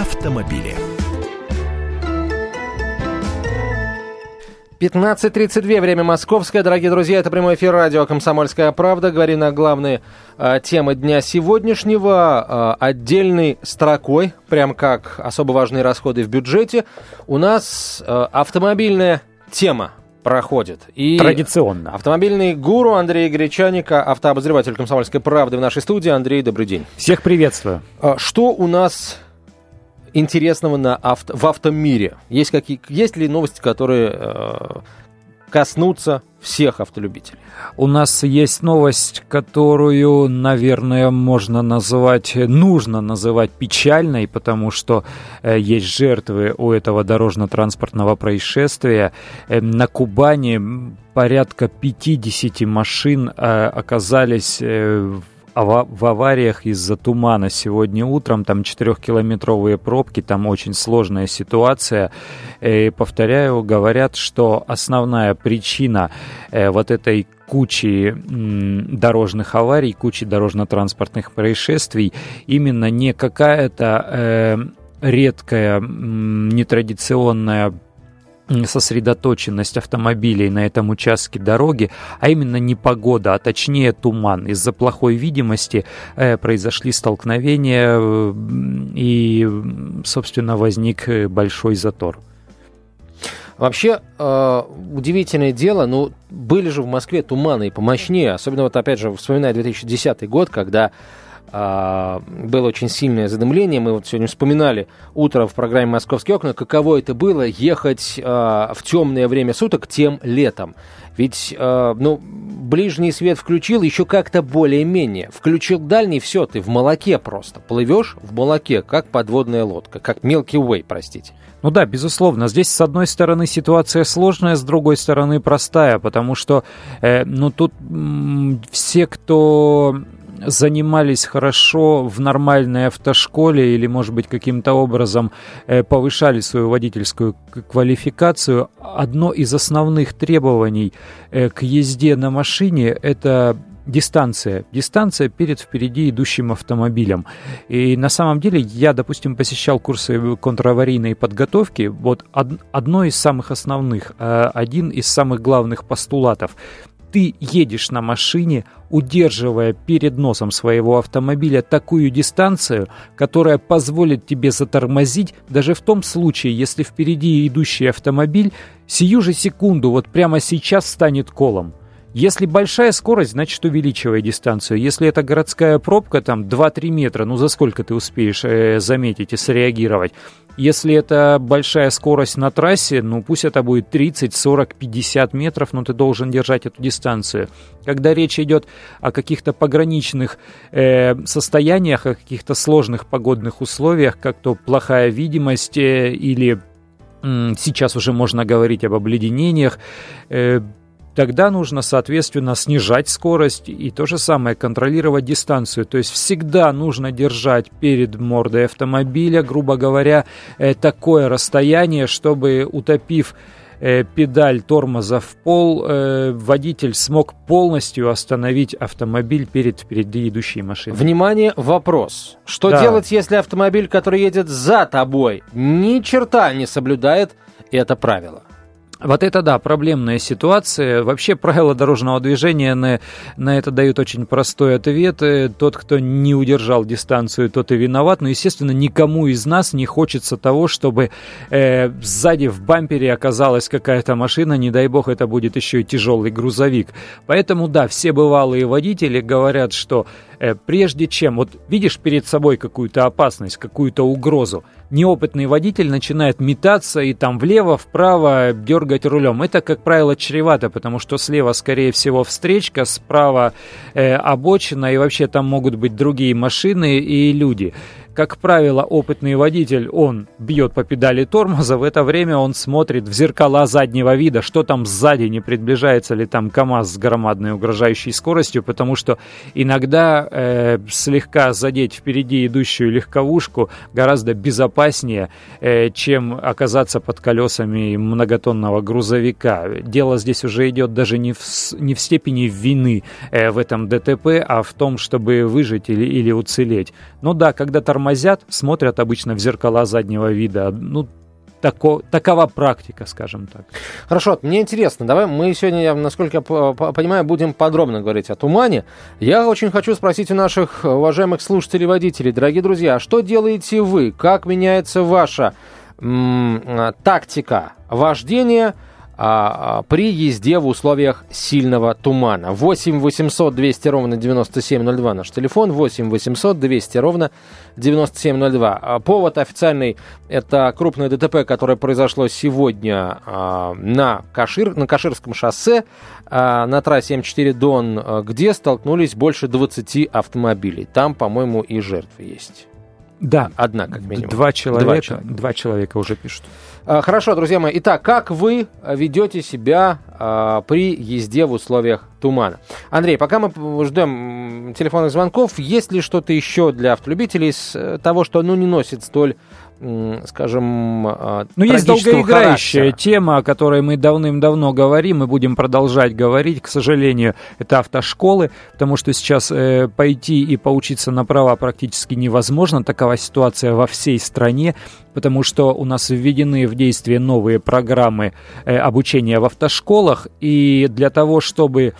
автомобили. 15.32, время московское. Дорогие друзья, это прямой эфир радио «Комсомольская правда». Говорим на главные э, темы дня сегодняшнего. Э, отдельной строкой, прям как особо важные расходы в бюджете, у нас э, автомобильная тема проходит. И Традиционно. Автомобильный гуру Андрей Гречаника, автообозреватель «Комсомольской правды» в нашей студии. Андрей, добрый день. Всех приветствую. Что у нас интересного на авто, в автомире? Есть, какие, есть ли новости, которые э, коснутся всех автолюбителей? У нас есть новость, которую, наверное, можно называть, нужно называть печальной, потому что э, есть жертвы у этого дорожно-транспортного происшествия. Э, на Кубани порядка 50 машин э, оказались э, в в авариях из-за тумана сегодня утром, там 4-километровые пробки, там очень сложная ситуация. И, повторяю, говорят, что основная причина э, вот этой кучи дорожных аварий, кучи дорожно-транспортных происшествий именно не какая-то э, редкая, нетрадиционная сосредоточенность автомобилей на этом участке дороги, а именно не погода, а точнее туман. Из-за плохой видимости э, произошли столкновения э, и, собственно, возник э, большой затор. Вообще, э, удивительное дело, ну, были же в Москве туманы и помощнее, особенно вот, опять же, вспоминая 2010 год, когда было очень сильное задымление. Мы вот сегодня вспоминали утро в программе «Московские окна», каково это было ехать а, в темное время суток тем летом. Ведь, а, ну, ближний свет включил еще как-то более-менее. Включил дальний, все, ты в молоке просто. Плывешь в молоке, как подводная лодка, как Milky Way, простите. Ну да, безусловно. Здесь, с одной стороны, ситуация сложная, с другой стороны, простая, потому что, э, ну, тут м- все, кто занимались хорошо в нормальной автошколе или, может быть, каким-то образом э, повышали свою водительскую квалификацию, одно из основных требований э, к езде на машине – это дистанция. Дистанция перед впереди идущим автомобилем. И на самом деле я, допустим, посещал курсы контраварийной подготовки. Вот од- одно из самых основных, э, один из самых главных постулатов – ты едешь на машине, удерживая перед носом своего автомобиля такую дистанцию, которая позволит тебе затормозить даже в том случае, если впереди идущий автомобиль сию же секунду, вот прямо сейчас станет колом. Если большая скорость, значит увеличивай дистанцию. Если это городская пробка, там 2-3 метра, ну за сколько ты успеешь э, заметить и среагировать? Если это большая скорость на трассе, ну пусть это будет 30, 40, 50 метров, но ты должен держать эту дистанцию. Когда речь идет о каких-то пограничных э, состояниях, о каких-то сложных погодных условиях, как то плохая видимость э, или Сейчас уже можно говорить об обледенениях. Э, тогда нужно, соответственно, снижать скорость и то же самое контролировать дистанцию. То есть всегда нужно держать перед мордой автомобиля, грубо говоря, э, такое расстояние, чтобы утопив э, педаль тормоза в пол, э, водитель смог полностью остановить автомобиль перед впереди идущей машиной. Внимание, вопрос. Что да. делать, если автомобиль, который едет за тобой, ни черта не соблюдает это правило? Вот это, да, проблемная ситуация. Вообще правила дорожного движения на, на это дают очень простой ответ. Э, тот, кто не удержал дистанцию, тот и виноват. Но, естественно, никому из нас не хочется того, чтобы э, сзади в бампере оказалась какая-то машина. Не дай бог, это будет еще и тяжелый грузовик. Поэтому, да, все бывалые водители говорят, что прежде чем, вот видишь перед собой какую-то опасность, какую-то угрозу, неопытный водитель начинает метаться и там влево, вправо дергать рулем. Это, как правило, чревато, потому что слева, скорее всего, встречка, справа э, обочина, и вообще там могут быть другие машины и люди. Как правило, опытный водитель, он бьет по педали тормоза, в это время он смотрит в зеркала заднего вида, что там сзади, не приближается ли там КАМАЗ с громадной угрожающей скоростью, потому что иногда э, слегка задеть впереди идущую легковушку гораздо безопаснее, э, чем оказаться под колесами многотонного грузовика. Дело здесь уже идет даже не в, не в степени вины э, в этом ДТП, а в том, чтобы выжить или, или уцелеть. Ну да, когда тормозит тормозят, смотрят обычно в зеркала заднего вида. Ну, тако, такова практика, скажем так. Хорошо, мне интересно, давай мы сегодня, насколько я понимаю, будем подробно говорить о тумане. Я очень хочу спросить у наших уважаемых слушателей водителей, дорогие друзья, что делаете вы? Как меняется ваша м- тактика вождения – а, а, при езде в условиях сильного тумана. 8 800 200 ровно 9702 наш телефон, 8 800 200 ровно 9702. А, повод официальный – это крупное ДТП, которое произошло сегодня на, Кашир, на Каширском шоссе на трассе М4 Дон, где столкнулись больше 20 автомобилей. Там, по-моему, и жертвы есть. Да. Одна, как минимум. Два человека, два человека, два человека уже пишут. А, хорошо, друзья мои. Итак, как вы ведете себя а, при езде в условиях тумана? Андрей, пока мы ждем телефонных звонков, есть ли что-то еще для автолюбителей из э, того, что ну, не носит столь скажем, а, Ну, есть долгоиграющая характера. тема, о которой мы давным-давно говорим и будем продолжать говорить, к сожалению, это автошколы, потому что сейчас э, пойти и поучиться на права практически невозможно, такова ситуация во всей стране, потому что у нас введены в действие новые программы э, обучения в автошколах, и для того, чтобы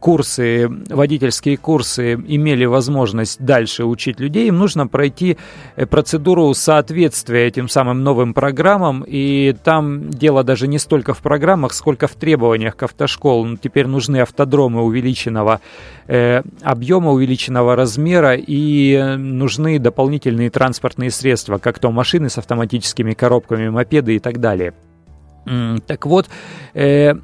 курсы, водительские курсы имели возможность дальше учить людей, им нужно пройти э, процедуру соответствия этим самым новым программам, и там дело даже не столько в программах, сколько в требованиях к автошколам. Теперь нужны автодромы увеличенного э, объема, увеличенного размера, и нужны дополнительные транспортные средства, как то машины с автоматическими коробками, мопеды и так далее. Так вот, э,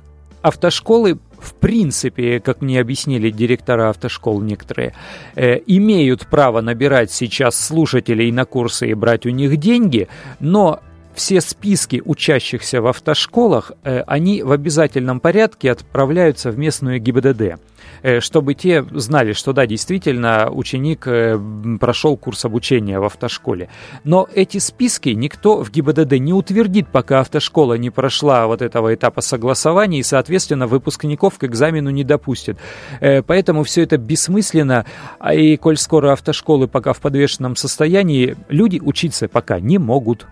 автошколы в принципе, как мне объяснили директора автошкол некоторые, э, имеют право набирать сейчас слушателей на курсы и брать у них деньги, но все списки учащихся в автошколах, э, они в обязательном порядке отправляются в местную ГИБДД. Э, чтобы те знали, что да, действительно, ученик э, прошел курс обучения в автошколе. Но эти списки никто в ГИБДД не утвердит, пока автошкола не прошла вот этого этапа согласования, и, соответственно, выпускников к экзамену не допустят. Э, поэтому все это бессмысленно, а и коль скоро автошколы пока в подвешенном состоянии, люди учиться пока не могут.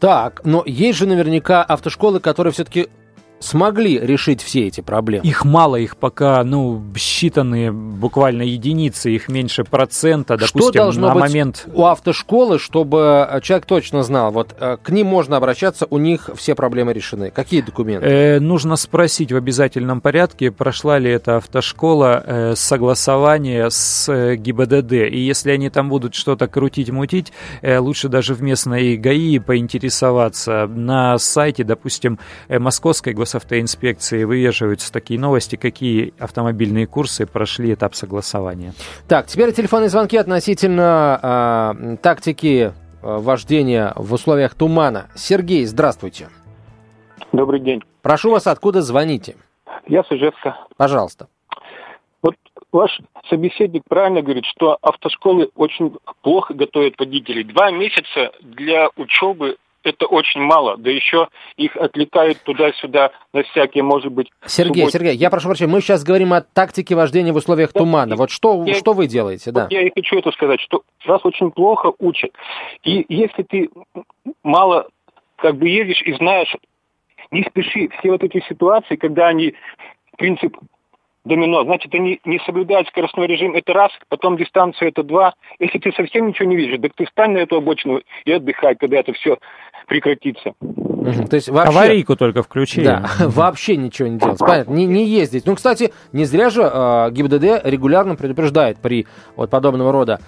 Так, но есть же наверняка автошколы, которые все-таки смогли решить все эти проблемы? Их мало, их пока, ну, считанные буквально единицы, их меньше процента, допустим, Что должно на быть момент... у автошколы, чтобы человек точно знал, вот э, к ним можно обращаться, у них все проблемы решены? Какие документы? Э, нужно спросить в обязательном порядке, прошла ли эта автошкола э, согласование с э, ГИБДД, и если они там будут что-то крутить-мутить, э, лучше даже в местной ГАИ поинтересоваться. На сайте, допустим, э, Московской госавтоинспекции выезжаются такие новости, какие автомобильные курсы прошли этап согласования. Так, теперь телефонные звонки относительно э, тактики вождения в условиях тумана. Сергей, здравствуйте. Добрый день. Прошу вас, откуда звоните? Я с Ижевска. Пожалуйста. Вот ваш собеседник правильно говорит, что автошколы очень плохо готовят водителей. Два месяца для учебы это очень мало. Да еще их отвлекают туда-сюда на всякие, может быть... Сергей, субботы. Сергей, я прошу прощения, мы сейчас говорим о тактике вождения в условиях да, тумана. Вот что, я, что вы делаете? Да. Я и хочу это сказать, что нас очень плохо учат. И если ты мало как бы едешь и знаешь, не спеши, все вот эти ситуации, когда они принцип домино. Значит, они не соблюдают скоростной режим, это раз, потом дистанцию это два. Если ты совсем ничего не видишь, так ты встань на эту обочину и отдыхай, когда это все прекратится. То есть вообще... Аварийку только включи. Да, вообще ничего не делать. Понятно, не, не ездить. Ну, кстати, не зря же э, ГИБДД регулярно предупреждает при вот подобного рода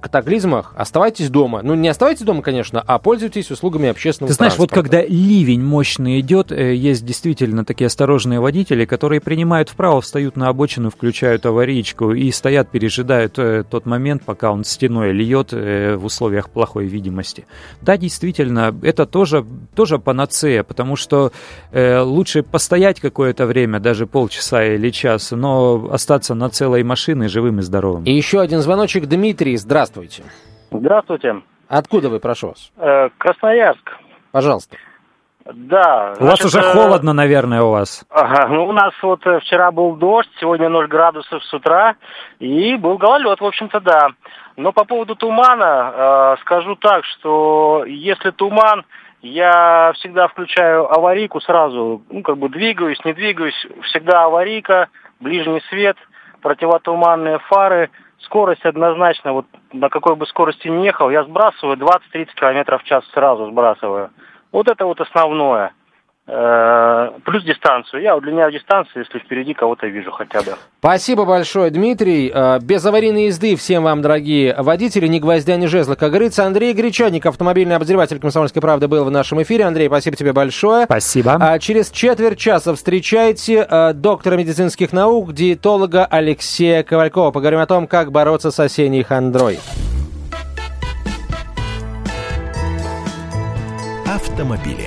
катаклизмах оставайтесь дома. Ну, не оставайтесь дома, конечно, а пользуйтесь услугами общественного Ты знаешь, транспорта. вот когда ливень мощный идет, э, есть действительно такие осторожные водители, которые принимают вправо, встают на обочину, включают аварийку и стоят, пережидают э, тот момент, пока он стеной льет э, в условиях плохой видимости. Да, действительно, это тоже, тоже панацея, потому что э, лучше постоять какое-то время, даже полчаса или час, но остаться на целой машине живым и здоровым. И еще один звоночек. Дмитрий здравствуйте. Здравствуйте. Откуда вы, прошу вас? Э, Красноярск. Пожалуйста. Да. У вас уже э, холодно, наверное, у вас. Ага, ну у нас вот э, вчера был дождь, сегодня 0 градусов с утра, и был гололед, в общем-то, да. Но по поводу тумана э, скажу так, что если туман, я всегда включаю аварийку сразу, ну, как бы двигаюсь, не двигаюсь, всегда аварийка, ближний свет, противотуманные фары, скорость однозначно, вот на какой бы скорости ни ехал, я сбрасываю 20-30 км в час сразу сбрасываю. Вот это вот основное. Э, плюс дистанцию. Я удлиняю дистанцию, если впереди кого-то вижу хотя бы. Спасибо большое, Дмитрий. Э, без аварийной езды всем вам, дорогие водители, ни гвоздя, ни жезла. Как говорится, Андрей Гречаник, автомобильный обозреватель «Комсомольской правды» был в нашем эфире. Андрей, спасибо тебе большое. Спасибо. А через четверть часа встречайте э, доктора медицинских наук, диетолога Алексея Ковалькова. Поговорим о том, как бороться с осенней хандрой. Автомобили